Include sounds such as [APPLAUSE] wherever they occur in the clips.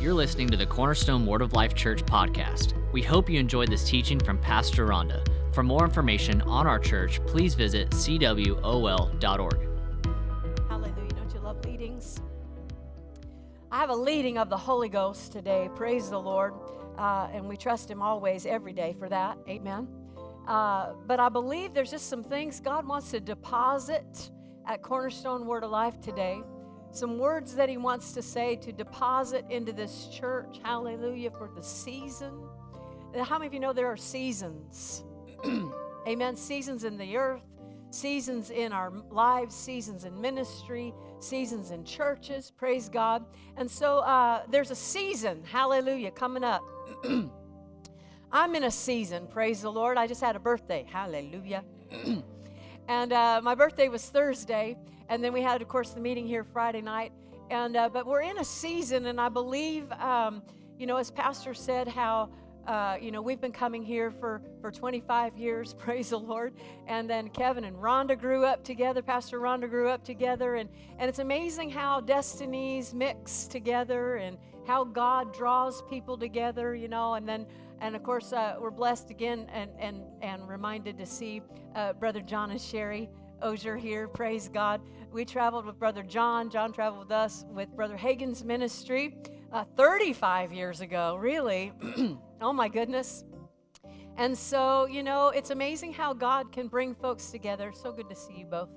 You're listening to the Cornerstone Word of Life Church podcast. We hope you enjoyed this teaching from Pastor Rhonda. For more information on our church, please visit cwol.org. Hallelujah. Don't you love leadings? I have a leading of the Holy Ghost today. Praise the Lord. Uh, and we trust Him always, every day for that. Amen. Uh, but I believe there's just some things God wants to deposit at Cornerstone Word of Life today. Some words that He wants to say to deposit into this church. Hallelujah for the season. How many of you know there are seasons? [CLEARS THROAT] Amen. Seasons in the earth, seasons in our lives, seasons in ministry, seasons in churches. Praise God. And so uh, there's a season, hallelujah, coming up. [CLEARS THROAT] I'm in a season, praise the Lord. I just had a birthday, hallelujah. [CLEARS THROAT] and uh, my birthday was Thursday, and then we had, of course, the meeting here Friday night. And uh, but we're in a season, and I believe, um, you know, as Pastor said, how uh, you know, we've been coming here for, for 25 years, [LAUGHS] praise the Lord. And then Kevin and Rhonda grew up together. Pastor Rhonda grew up together. And, and it's amazing how destinies mix together and how God draws people together, you know. And then, and of course, uh, we're blessed again and, and, and reminded to see uh, Brother John and Sherry Ozier here. Praise God. We traveled with Brother John. John traveled with us with Brother Hagin's ministry uh, 35 years ago, really. [CLEARS THROAT] oh my goodness. And so, you know, it's amazing how God can bring folks together. So good to see you both.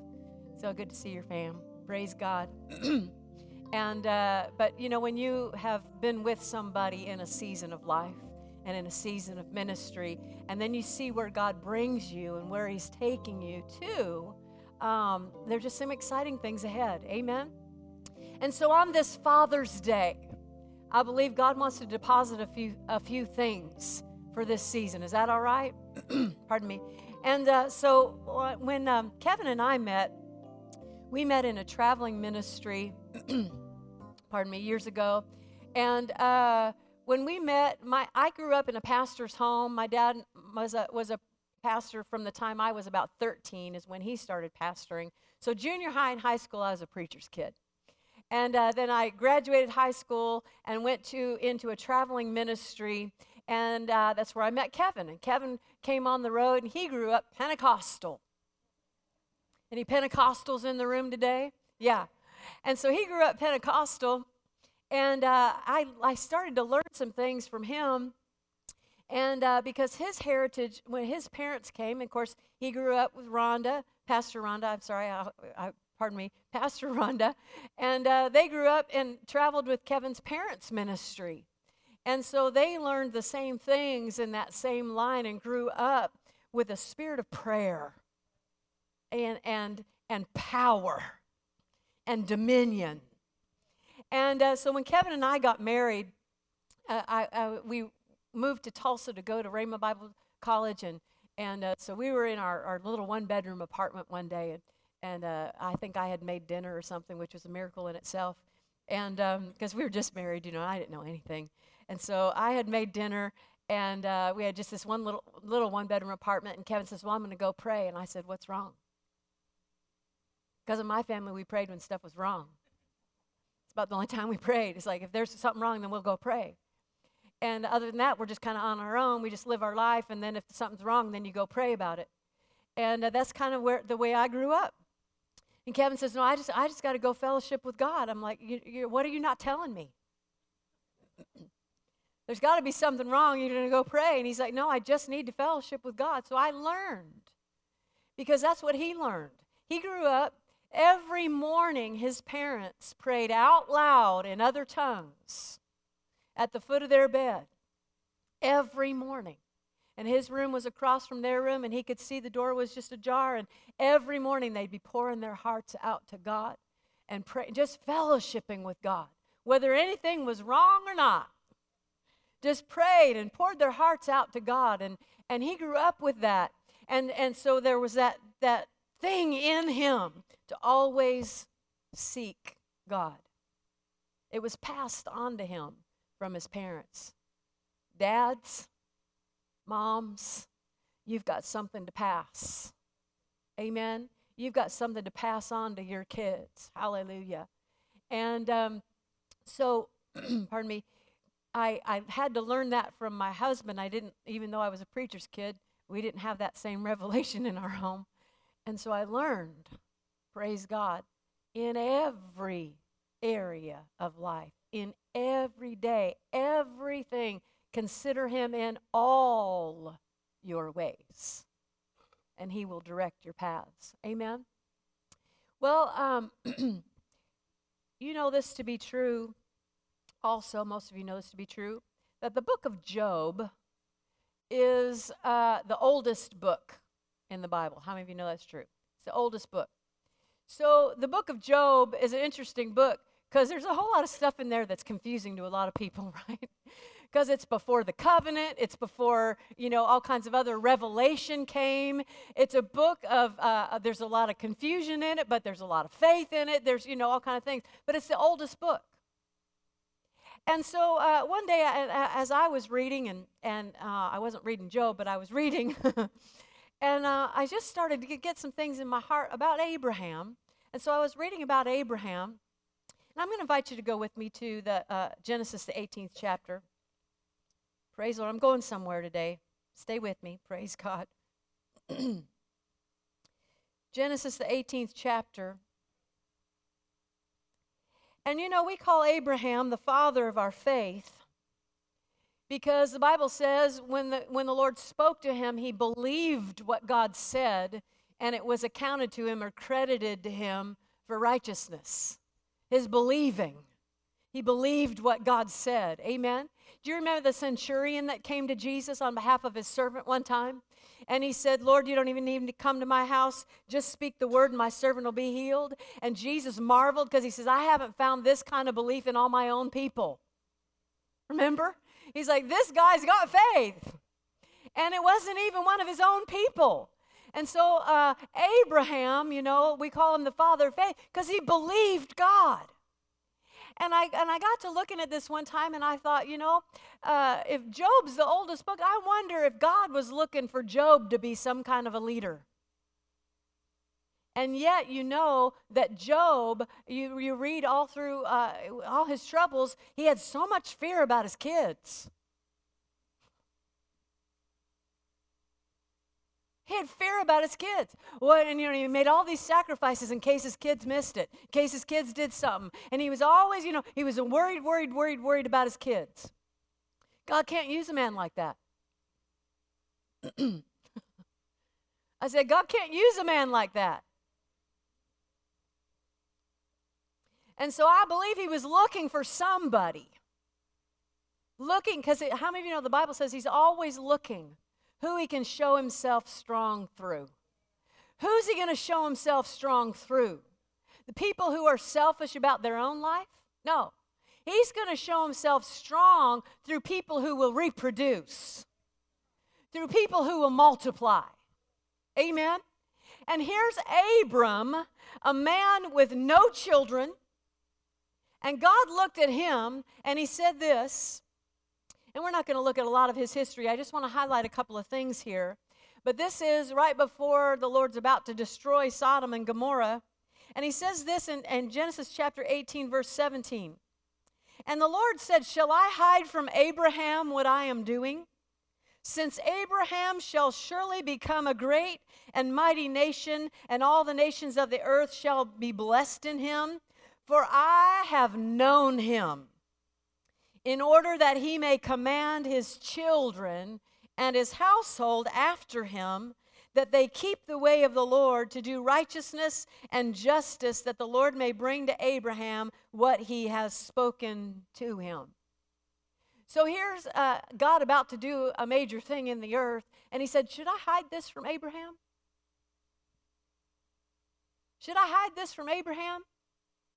So good to see your fam. Praise God. [CLEARS THROAT] and, uh, but, you know, when you have been with somebody in a season of life, and in a season of ministry, and then you see where God brings you and where He's taking you to, um, there's just some exciting things ahead. Amen? And so on this Father's Day, I believe God wants to deposit a few a few things for this season. Is that all right? [CLEARS THROAT] Pardon me. And uh, so uh, when um, Kevin and I met, we met in a traveling ministry. [CLEARS THROAT] pardon me, years ago, and uh, when we met, my I grew up in a pastor's home. My dad was a was a pastor from the time I was about 13 is when he started pastoring. So junior high and high school, I was a preacher's kid. And uh, then I graduated high school and went to into a traveling ministry, and uh, that's where I met Kevin. And Kevin came on the road, and he grew up Pentecostal. Any Pentecostals in the room today? Yeah. And so he grew up Pentecostal, and uh, I, I started to learn some things from him. And uh, because his heritage, when his parents came, of course, he grew up with Rhonda, Pastor Rhonda. I'm sorry, I, I pardon me, [LAUGHS] Pastor Rhonda, and uh, they grew up and traveled with Kevin's parents' ministry. And so they learned the same things in that same line and grew up with a spirit of prayer and, and, and power and dominion. And uh, so when Kevin and I got married, uh, I, I, we moved to Tulsa to go to Rhema Bible College. And, and uh, so we were in our, our little one bedroom apartment one day. And and uh, I think I had made dinner or something, which was a miracle in itself. And because um, we were just married, you know, I didn't know anything, and so I had made dinner, and uh, we had just this one little little one bedroom apartment. And Kevin says, "Well, I'm going to go pray," and I said, "What's wrong?" Because in my family, we prayed when stuff was wrong. It's about the only time we prayed. It's like if there's something wrong, then we'll go pray. And other than that, we're just kind of on our own. We just live our life, and then if something's wrong, then you go pray about it. And uh, that's kind of where the way I grew up. And Kevin says, No, I just, I just got to go fellowship with God. I'm like, you, What are you not telling me? [CLEARS THROAT] There's got to be something wrong. You're going to go pray. And he's like, No, I just need to fellowship with God. So I learned because that's what he learned. He grew up every morning, his parents prayed out loud in other tongues at the foot of their bed every morning and his room was across from their room, and he could see the door was just ajar. And every morning they'd be pouring their hearts out to God and pray, just fellowshipping with God, whether anything was wrong or not. Just prayed and poured their hearts out to God, and and he grew up with that, and and so there was that that thing in him to always seek God. It was passed on to him from his parents. Dads, Moms, you've got something to pass. Amen. You've got something to pass on to your kids. Hallelujah. And um, so, [CLEARS THROAT] pardon me, I, I had to learn that from my husband. I didn't, even though I was a preacher's kid, we didn't have that same [LAUGHS] revelation in our home. And so I learned, praise God, in every area of life, in every day, everything, consider him in all your ways, and he will direct your paths. Amen. Well, um, [CLEARS THROAT] you know this to be true also, most of you know this to be true, that the book of Job is uh, the oldest book in the Bible. How many of you know that's true? It's the oldest book. So, the book of Job is an interesting book because there's a whole lot of stuff in there that's confusing to a lot of people, [LAUGHS] right? Because it's before the covenant, it's before, you know, all kinds of other revelation came. It's a book of, uh, there's a lot of confusion in it, but there's a lot of faith in it. There's, you know, all kind of things. But it's the oldest book. And so uh, one day, as I was reading, and, and uh, I wasn't reading Job, but I was reading, [LAUGHS] and uh, I just started to get some things in my heart about Abraham. And so I was reading about Abraham, and I'm going to invite you to go with me to the uh, Genesis, the 18th chapter. Praise Lord. I'm going somewhere today. Stay with me. Praise God. [CLEARS THROAT] Genesis, the 18th chapter. And you know, we call Abraham the father of our faith because the Bible says when the, when the Lord spoke to him, he believed what God said, and it was accounted to him or credited to him for righteousness. His believing. He believed what God said. Amen. Do you remember the centurion that came to Jesus on behalf of his servant one time? And he said, Lord, you don't even need to come to my house. Just speak the word, and my servant will be healed. And Jesus marveled because he says, I haven't found this kind of belief in all my own people. Remember? He's like, This guy's got faith. And it wasn't even one of his own people. And so, uh, Abraham, you know, we call him the father of faith because he believed God. And I, and I got to looking at this one time and I thought, you know, uh, if Job's the oldest book, I wonder if God was looking for Job to be some kind of a leader. And yet, you know that Job, you, you read all through uh, all his troubles, he had so much fear about his kids. He had fear about his kids. What, and you know, he made all these sacrifices in case his kids missed it, in case his kids did something. And he was always, you know, he was worried, worried, worried, worried about his kids. God can't use a man like that. [CLEARS THROAT] I said, God can't use a man like that. And so I believe he was looking for somebody. Looking, because how many of you know the Bible says he's always looking who he can show himself strong through. Who's he going to show himself strong through? The people who are selfish about their own life? No. He's going to show himself strong through people who will reproduce, through people who will multiply. Amen? And here's Abram, a man with no children. And God looked at him and he said this and we're not going to look at a lot of his history. I just want to highlight a couple of things here. But this is right before the Lord's about to destroy Sodom and Gomorrah. And he says this in, in Genesis chapter 18, verse 17. And the Lord said, Shall I hide from Abraham what I am doing? Since Abraham shall surely become a great and mighty nation, and all the nations of the earth shall be blessed in him, for I have known him in order that he may command his children and his household after him that they keep the way of the Lord to do righteousness and justice, that the Lord may bring to Abraham what he has spoken to him. So here's uh, God about to do a major thing in the earth, and he said, Should I hide this from Abraham? Should I hide this from Abraham?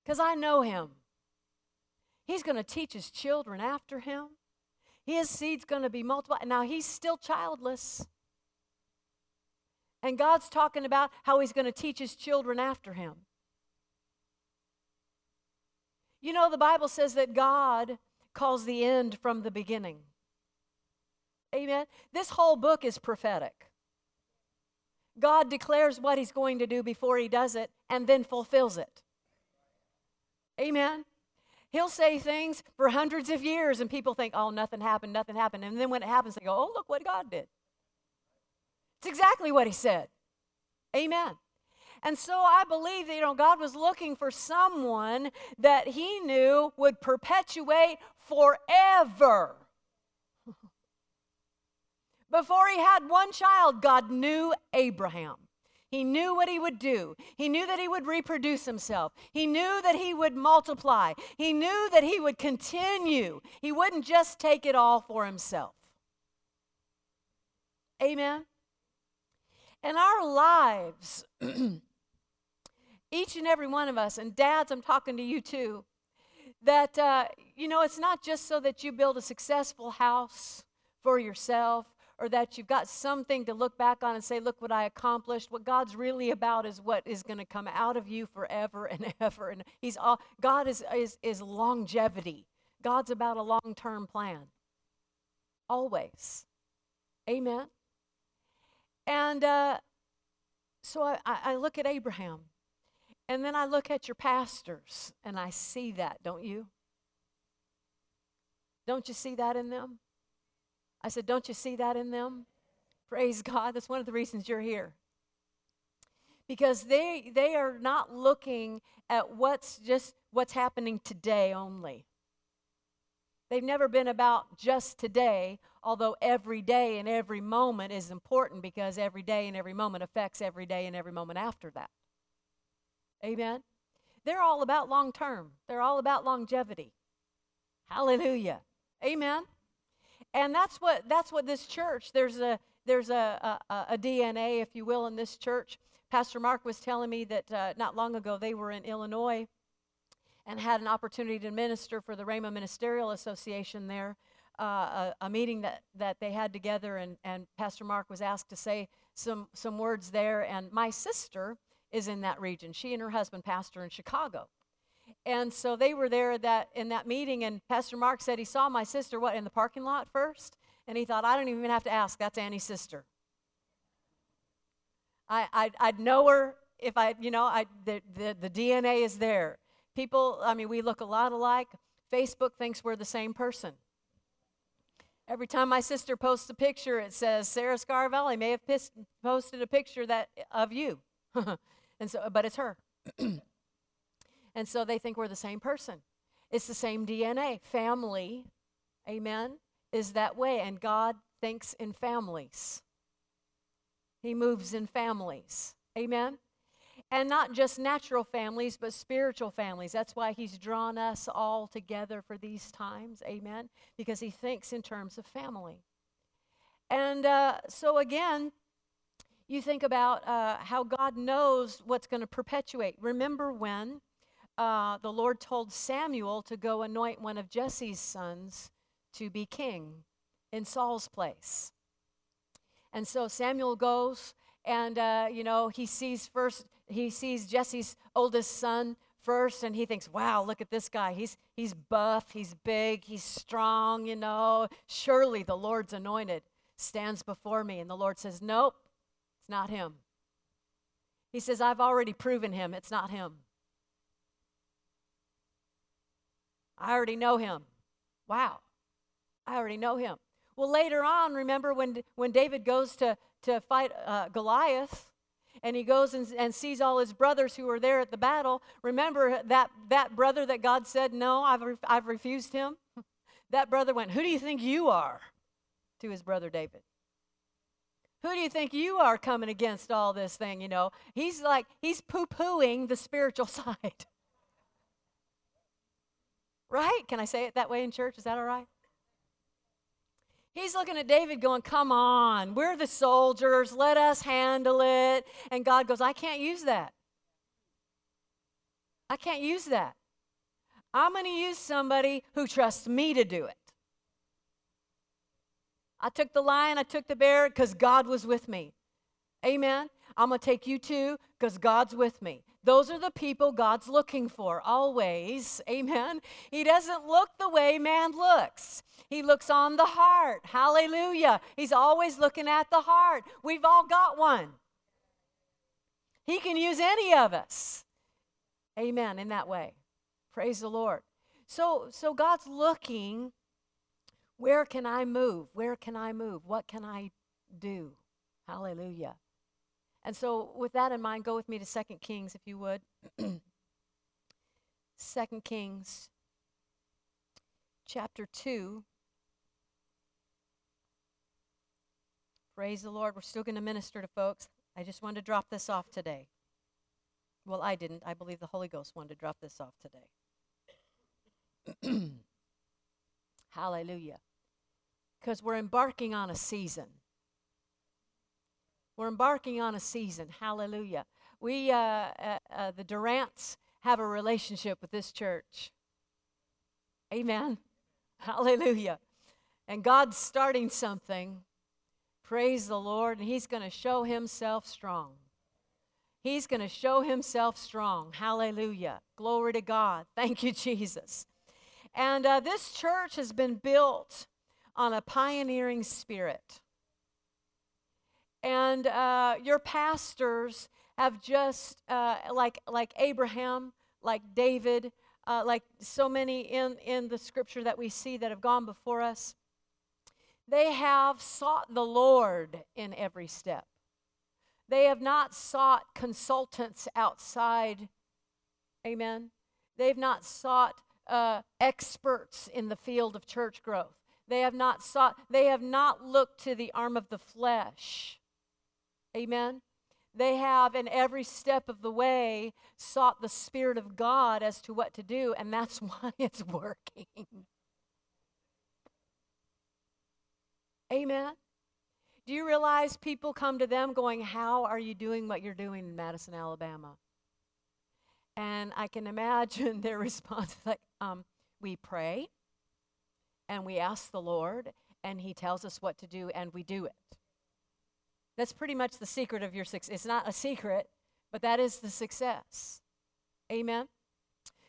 Because I know him. He's going to teach his children after him. His seed's going to be multiplied. Now, he's still childless. And God's talking about how he's going to teach his children after him. You know, the Bible says that God calls the end from the beginning. Amen. This whole book is prophetic. God declares what he's going to do before he does it and then fulfills it. Amen. He'll say things for hundreds of years, and people think, oh, nothing happened, nothing happened. And then when it happens, they go, oh, look what God did. It's exactly what He said. Amen. And so I believe that, you know, God was looking for someone that He knew would perpetuate forever. [LAUGHS] Before He had one child, God knew Abraham. He knew what he would do. He knew that he would reproduce himself. He knew that he would multiply. He knew that he would continue. He wouldn't just take it all for himself. Amen. In our lives, [CLEARS THROAT] each and every one of us, and dads, I'm talking to you too, that, uh, you know, it's not just so that you build a successful house for yourself or that you've got something to look back on and say, look what I accomplished. What God's really about is what is going to come out of you forever and [LAUGHS] ever. And He's all, God is, is, is longevity. God's about a long term plan. Always. Amen. And uh, so I, I look at Abraham, and then I look at your pastors, and I see that, don't you? Don't you see that in them? I said, Don't you see that in them? Praise God. That's one of the reasons you're here. Because they, they are not looking at what's just what's happening today only. They've never been about just today, although every day and every moment is important because every day and every moment affects every day and every moment after that. Amen? They're all about long term, they're all about longevity. Hallelujah. Amen. And that's what that's what this church. There's a there's a, a, a DNA, if you will, in this church. Pastor Mark was telling me that uh, not long ago they were in Illinois and had an opportunity to minister for the Rhema Ministerial Association there. Uh, a, a, meeting that, that they had together, and, and Pastor Mark was asked to say some, some words there. And my sister is in that region. She and her husband pastor in Chicago. And so they were there that in that meeting, and Pastor Mark said he saw my sister what in the parking lot first, and he thought I don't even have to ask. That's Annie's sister. I I'd, I'd know her if I you know I the, the the DNA is there. People, I mean, we look a lot alike. Facebook thinks we're the same person. Every time my sister posts a picture, it says Sarah Scarvelli may have posted a picture that of you, [LAUGHS] and so, but it's her. [CLEARS THROAT] And so they think we're the same person. It's the same DNA. Family, amen, is that way. And God thinks in families, He moves in families. Amen. And not just natural families, but spiritual families. That's why He's drawn us all together for these times. Amen. Because He thinks in terms of family. And uh, so, again, you think about uh, how God knows what's going to perpetuate. Remember when uh, the Lord told Samuel to go anoint one of Jesse's sons to be king in Saul's place. And so Samuel goes, and uh, you know he sees first he sees Jesse's oldest son first, and he thinks, "Wow, look at this guy. He's he's buff, he's big, he's strong. You know, surely the Lord's anointed stands before me." And the Lord says, "Nope, it's not him." He says, "I've already proven him. It's not him." I already know him. Wow. I already know him. Well, later on, remember when, when David goes to, to fight uh, Goliath and he goes and, and sees all his brothers who are there at the battle. Remember that, that brother that God said, No, I've, re- I've refused him? [LAUGHS] that brother went, Who do you think you are? to his brother David. Who do you think you are coming against all this thing? You know, he's like, he's poo pooing the spiritual [LAUGHS] side. Right? Can I say it that way in church? Is that all right? He's looking at David going, Come on, we're the soldiers, let us handle it. And God goes, I can't use that. I can't use that. I'm going to use somebody who trusts me to do it. I took the lion, I took the bear because God was with me. Amen. I'm going to take you too because God's with me. Those are the people God's looking for always. Amen. He doesn't look the way man looks. He looks on the heart. Hallelujah. He's always looking at the heart. We've all got one. He can use any of us. Amen. In that way. Praise the Lord. So, so God's looking where can I move? Where can I move? What can I do? Hallelujah. And so, with that in mind, go with me to 2 Kings, if you would. [CLEARS THROAT] 2 Kings chapter 2. Praise the Lord. We're still going to minister to folks. I just wanted to drop this off today. Well, I didn't. I believe the Holy Ghost wanted to drop this off today. [CLEARS THROAT] Hallelujah. Because we're embarking on a season. We're embarking on a season. Hallelujah. We, uh, uh, uh, the Durants, have a relationship with this church. Amen. Hallelujah. And God's starting something. Praise the Lord. And He's going to show Himself strong. He's going to show Himself strong. Hallelujah. Glory to God. Thank you, Jesus. And uh, this church has been built on a pioneering spirit. And uh, your pastors have just, uh, like, like Abraham, like David, uh, like so many in, in the scripture that we see that have gone before us, they have sought the Lord in every step. They have not sought consultants outside. Amen. They've not sought uh, experts in the field of church growth. They have not sought, they have not looked to the arm of the flesh. Amen. They have, in every step of the way, sought the Spirit of God as to what to do, and that's [LAUGHS] why it's working. Amen. Do you realize people come to them going, How are you doing what you're doing in Madison, Alabama? And I can imagine [LAUGHS] their response like, um, We pray and we ask the Lord, and He tells us what to do, and we do it. That's pretty much the secret of your success. It's not a secret, but that is the success. Amen.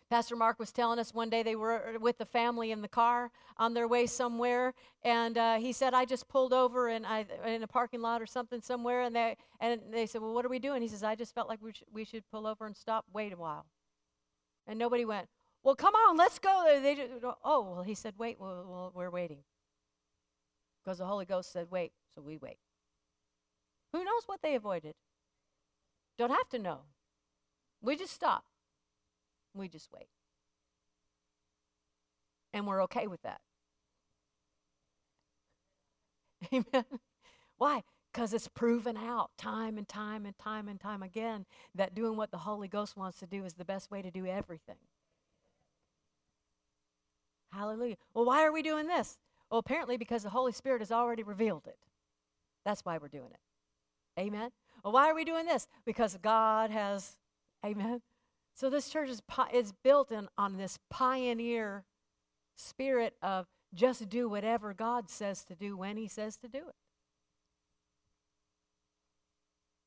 Pastor Mark was telling us one day they were with the family in the car on their way somewhere, and uh, he said, "I just pulled over in I, in a parking lot or something somewhere," and they and they said, "Well, what are we doing?" He says, "I just felt like we sh- we should pull over and stop, wait a while," and nobody went. Well, come on, let's go. They just, oh, well, he said, wait, well, well we're waiting. Because the Holy Ghost said, wait, so we wait. Who knows what they avoided? Don't have to know. We just stop. We just wait. And we're okay with that. [LAUGHS] Amen. Why? Because it's proven out time and time and time and time again that doing what the Holy Ghost wants to do is the best way to do everything. Hallelujah. Well, why are we doing this? Well, apparently because the Holy Spirit has already revealed it. That's why we're doing it. Amen. Well, why are we doing this? Because God has, amen. So this church is, is built in, on this pioneer spirit of just do whatever God says to do when He says to do it.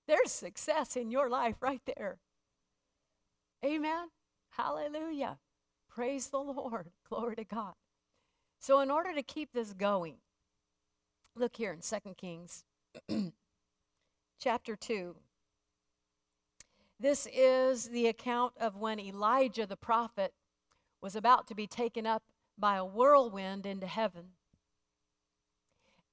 There's success in your life right there. Amen. Hallelujah. Praise the Lord. [LAUGHS] Glory to God. So, in order to keep this going, look here in 2 Kings [CLEARS THROAT] chapter 2. This is the account of when Elijah the prophet was about to be taken up by a whirlwind into heaven.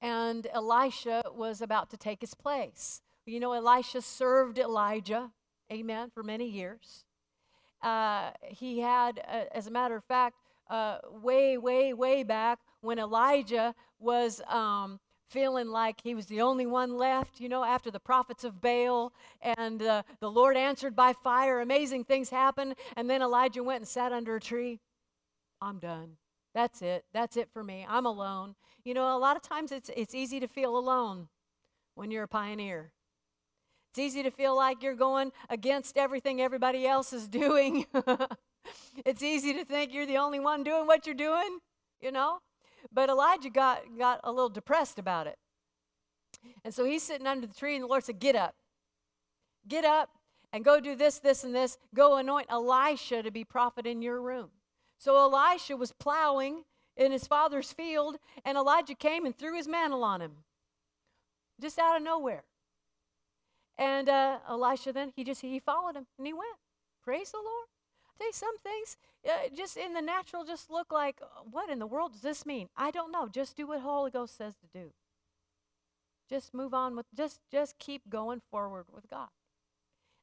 And Elisha was about to take his place. You know, Elisha served Elijah, amen, for many years. Uh, he had, uh, as a matter of fact, uh, way, way, way back when Elijah was um, feeling like he was the only one left, you know, after the prophets of Baal, and uh, the Lord answered by fire. Amazing things happened, and then Elijah went and sat under a tree. I'm done. That's it. That's it for me. I'm alone. You know, a lot of times it's it's easy to feel alone when you're a pioneer. It's easy to feel like you're going against everything everybody else is [LAUGHS] doing. it's easy to think you're the only one doing what you're doing, you know? But Elijah got, got a little depressed about it. And so he's sitting under the tree, and the Lord said, Get up. Get up and go do this, this, and this. Go anoint Elisha to be prophet in your room. So Elisha was plowing in his father's field, and Elijah came and threw his mantle on him just out of nowhere. And uh, Elisha then, he just, he followed him and he went. Praise the Lord. You some things uh, just in the natural just look like uh, what in the world does this mean? I don't know. Just do what holy ghost says to do. Just move on with just just keep going forward with god.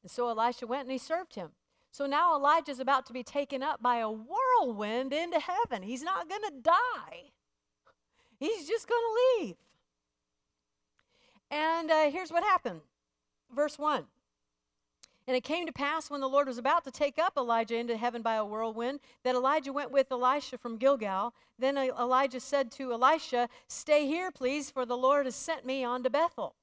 And so elisha went and he served him. So now elijah's about to be taken up by a whirlwind into heaven. He's not going to die. He's just going to leave. And uh, here's what happened. Verse 1 and it came to pass when the Lord was about to take up Elijah into heaven by a whirlwind that Elijah went with Elisha from Gilgal. Then Elijah said to Elisha, Stay here, please, for the Lord has sent me on to Bethel.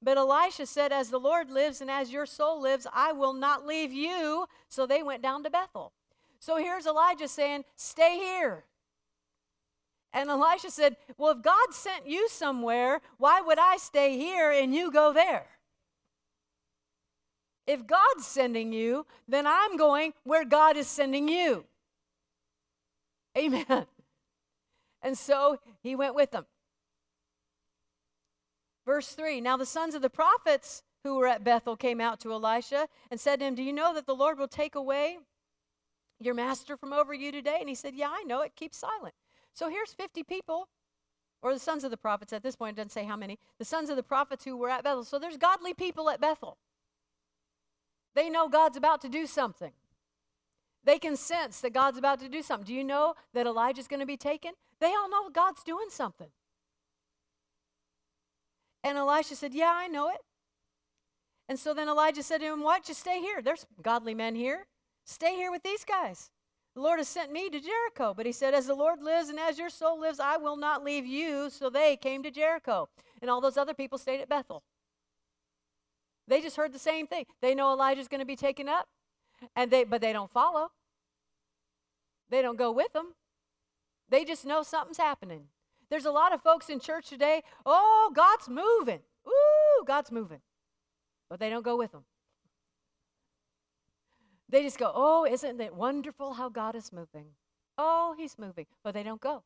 But Elisha said, As the Lord lives and as your soul lives, I will not leave you. So they went down to Bethel. So here's Elijah saying, Stay here. And Elisha said, Well, if God sent you somewhere, why would I stay here and you go there? If God's sending you, then I'm going where God is sending you. Amen. And so he went with them. Verse 3 Now the sons of the prophets who were at Bethel came out to Elisha and said to him, Do you know that the Lord will take away your master from over you today? And he said, Yeah, I know it. Keep silent. So here's 50 people, or the sons of the prophets at this point, it doesn't say how many, the sons of the prophets who were at Bethel. So there's godly people at Bethel. They know God's about to do something. They can sense that God's about to do something. Do you know that Elijah's going to be taken? They all know God's doing something. And Elisha said, Yeah, I know it. And so then Elijah said to him, Why don't you stay here? There's godly men here. Stay here with these guys. The Lord has sent me to Jericho. But he said, As the Lord lives and as your soul lives, I will not leave you. So they came to Jericho. And all those other people stayed at Bethel. They just heard the same thing. They know Elijah's going to be taken up, and they but they don't follow. They don't go with them. They just know something's happening. There's a lot of folks in church today, oh, God's moving. Ooh, God's moving. But they don't go with them. They just go, oh, isn't it wonderful how God is moving? Oh, he's moving. But they don't go.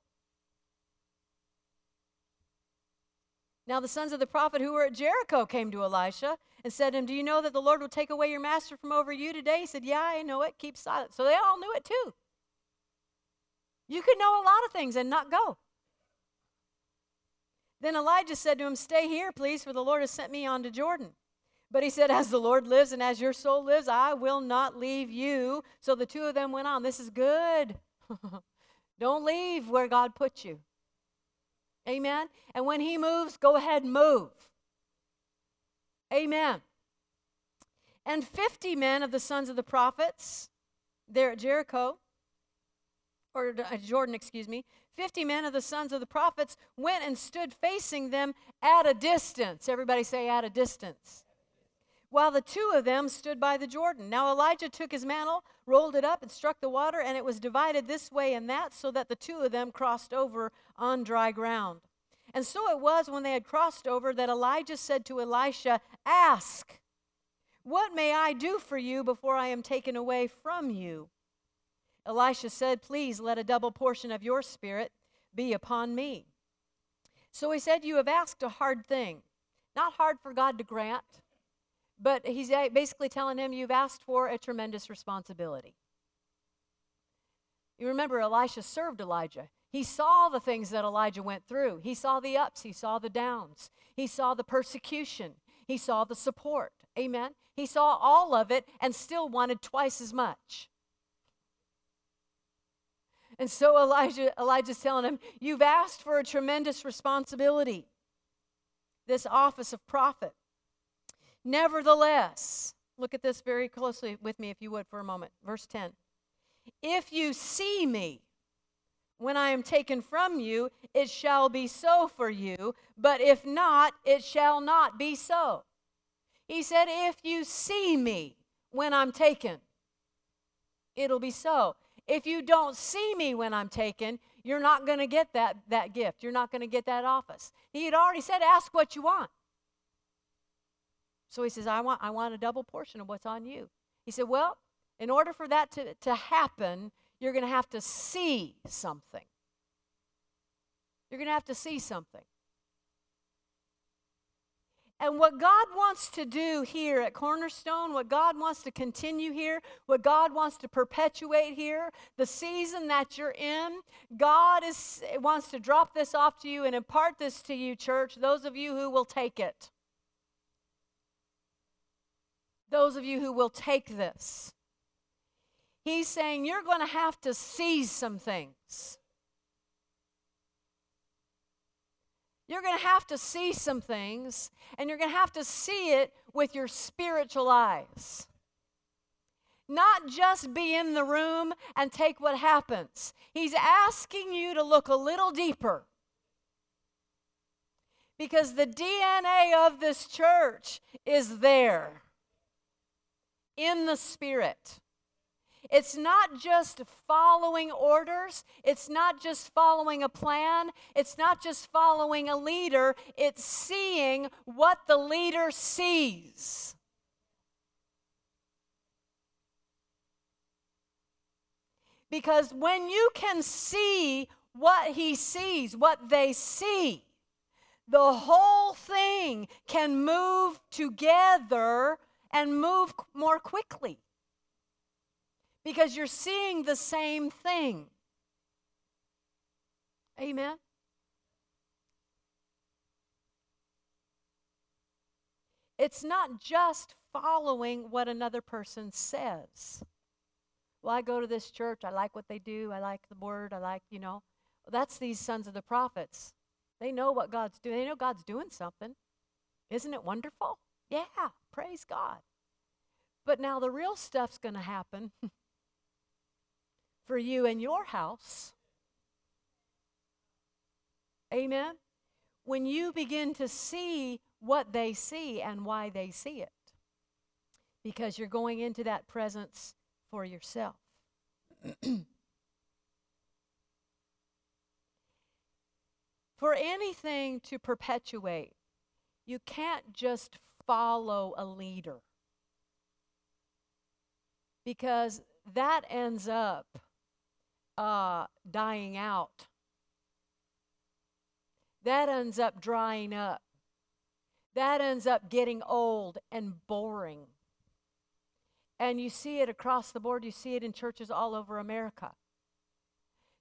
Now the sons of the prophet who were at Jericho came to Elisha and said to him, Do you know that the Lord will take away your master from over you today? He said, Yeah, I know it. Keep silent. So they all knew it too. You could know a lot of things and not go. Then Elijah said to him, Stay here, please, for the Lord has sent me on to Jordan. But he said, As the Lord lives and as your soul lives, I will not leave you. So the two of them went on. This is good. [LAUGHS] Don't leave where God put you. Amen. And when he moves, go ahead, and move. Amen. And 50 men of the sons of the prophets there at Jericho, or uh, Jordan, excuse me, 50 men of the sons of the prophets went and stood facing them at a distance. Everybody say, at a distance. While the two of them stood by the Jordan. Now Elijah took his mantle, rolled it up, and struck the water, and it was divided this way and that, so that the two of them crossed over on dry ground. And so it was when they had crossed over that Elijah said to Elisha, Ask, what may I do for you before I am taken away from you? Elisha said, Please let a double portion of your spirit be upon me. So he said, You have asked a hard thing. Not hard for God to grant, but he's uh, basically telling him, You've asked for a tremendous responsibility. You remember, Elisha served Elijah. He saw the things that Elijah went through. He saw the ups, he saw the downs, he saw the persecution, he saw the support. Amen. He saw all of it and still wanted twice as much. And so Elijah, Elijah's telling him, You've asked for a tremendous responsibility, this office of prophet. Nevertheless, look at this very closely with me, if you would, for a moment. Verse 10. If you see me, when I am taken from you, it shall be so for you, but if not, it shall not be so. He said, If you see me when I'm taken, it'll be so. If you don't see me when I'm taken, you're not going to get that, that gift. You're not going to get that office. He had already said, Ask what you want. So he says, I want, I want a double portion of what's on you. He said, Well, in order for that to, to happen, you're going to have to see something. You're going to have to see something. And what God wants to do here at Cornerstone, what God wants to continue here, what God wants to perpetuate here, the season that you're in, God is, wants to drop this off to you and impart this to you, church, those of you who will take it. Those of you who will take this. He's saying you're going to have to seize some things. You're going to have to see some things, and you're going to have to see it with your spiritual eyes. Not just be in the room and take what happens. He's asking you to look a little deeper. Because the DNA of this church is there in the Spirit. It's not just following orders, it's not just following a plan, it's not just following a leader, it's seeing what the leader sees. Because when you can see what he sees, what they see, the whole thing can move together and move more quickly because you're seeing the same thing. Amen. It's not just following what another person says. Well, I go to this church. I like what they do. I like the word. I like, you know. That's these sons of the prophets. They know what God's doing. They know God's doing something. Isn't it wonderful? Yeah, praise God. But now the real stuff's going to happen [LAUGHS] for you and your house. Amen. When you begin to see what they see and why they see it, because you're going into that presence for yourself. [CLEARS THROAT] for anything to perpetuate, you can't just follow a leader because that ends up uh, dying out. That ends up drying up. That ends up getting old and boring. And you see it across the board. You see it in churches all over America.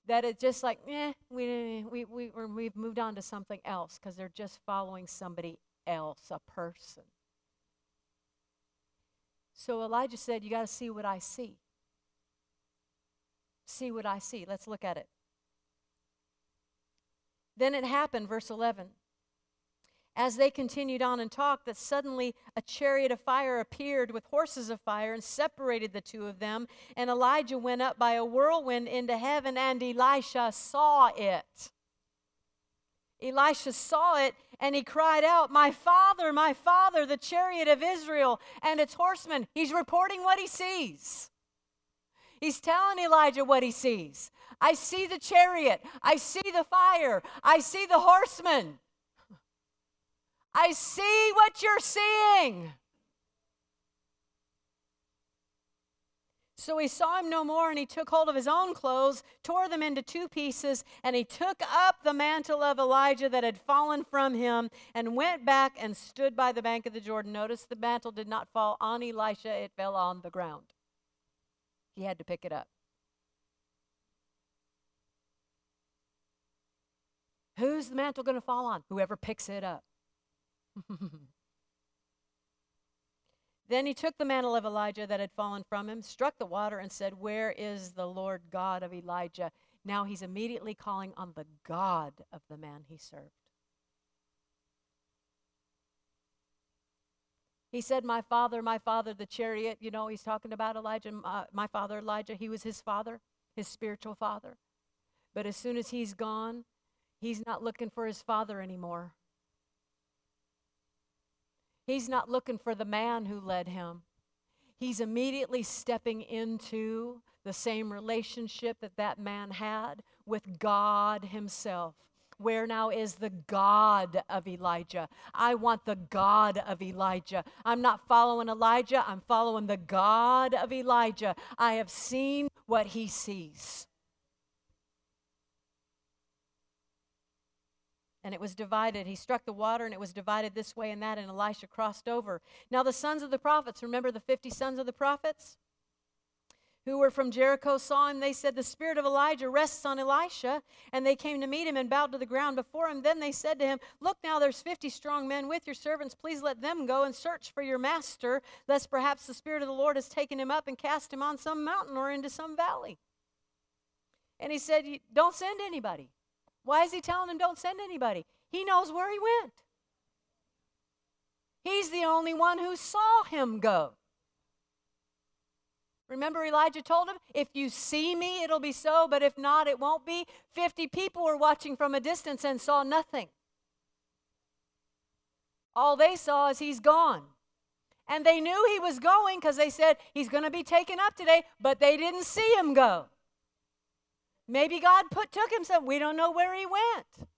That it's just like, eh, we, we, we, we've moved on to something else because they're just following somebody else, a person. So Elijah said, You got to see what I see see what I see. Let's look at it. Then it happened, verse 11. As they continued on and talked, that suddenly a chariot of fire appeared with horses of fire and separated the two of them. And Elijah went up by a whirlwind into heaven, and Elisha saw it. Elisha saw it and he cried out, My father, my father, the chariot of Israel and its horsemen. He's reporting what he sees. He's telling Elijah what he sees. I see the chariot. I see the fire. I see the horsemen. [LAUGHS] I see what you're seeing. So he saw him no more, and he took hold of his own clothes, tore them into two pieces, and he took up the mantle of Elijah that had fallen from him, and went back and stood by the bank of the Jordan. Notice the mantle did not fall on Elisha, it fell on the ground. He had to pick it up. Who's the mantle going to fall on? Whoever picks it up. [LAUGHS] then he took the mantle of Elijah that had fallen from him, struck the water, and said, Where is the Lord God of Elijah? Now he's immediately calling on the God of the man he served. He said, My father, my father, the chariot. You know, he's talking about Elijah. My, my father, Elijah, he was his father, his spiritual father. But as soon as he's gone, he's not looking for his father anymore. He's not looking for the man who led him. He's immediately stepping into the same relationship that that man had with God Himself. Where now is the God of Elijah? I want the God of Elijah. I'm not following Elijah, I'm following the God of Elijah. I have seen what he sees. And it was divided. He struck the water, and it was divided this way and that, and Elisha crossed over. Now, the sons of the prophets, remember the 50 sons of the prophets? who were from Jericho saw him, they said, The spirit of Elijah rests on Elisha. And they came to meet him and bowed to the ground before him. Then they said to him, Look now, there's 50 strong men with your servants. Please let them go and search for your master, lest perhaps the spirit of the Lord has taken him up and cast him on some mountain or into some valley. And he said, Don't send anybody. Why is he telling him don't send anybody? He knows where he went. He's the only one who saw him go. Remember, Elijah told him, If you see me, it'll be so, but if not, it won't be. Fifty people were watching from a distance and saw nothing. All they saw is he's gone. And they knew he was going because they said, He's going to be taken up today, but they didn't see him go. Maybe God put, took him some. We don't know where he went.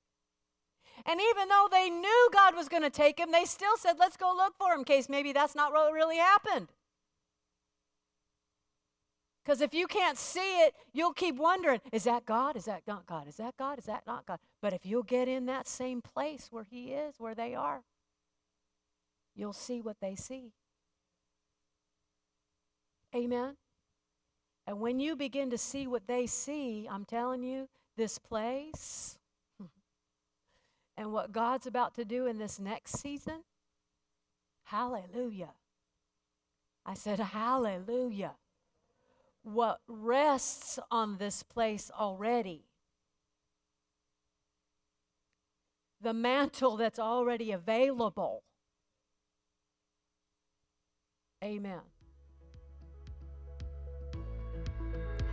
And even though they knew God was going to take him, they still said, Let's go look for him in case maybe that's not what really happened. Because if you can't see it, you'll keep wondering, is that God? Is that not God? Is that God? Is that not God? But if you'll get in that same place where He is, where they are, you'll see what they see. Amen. And when you begin to see what they see, I'm telling you, this place and what God's about to do in this next season, hallelujah. I said, hallelujah what rests on this place already. The mantle that's already available. Amen.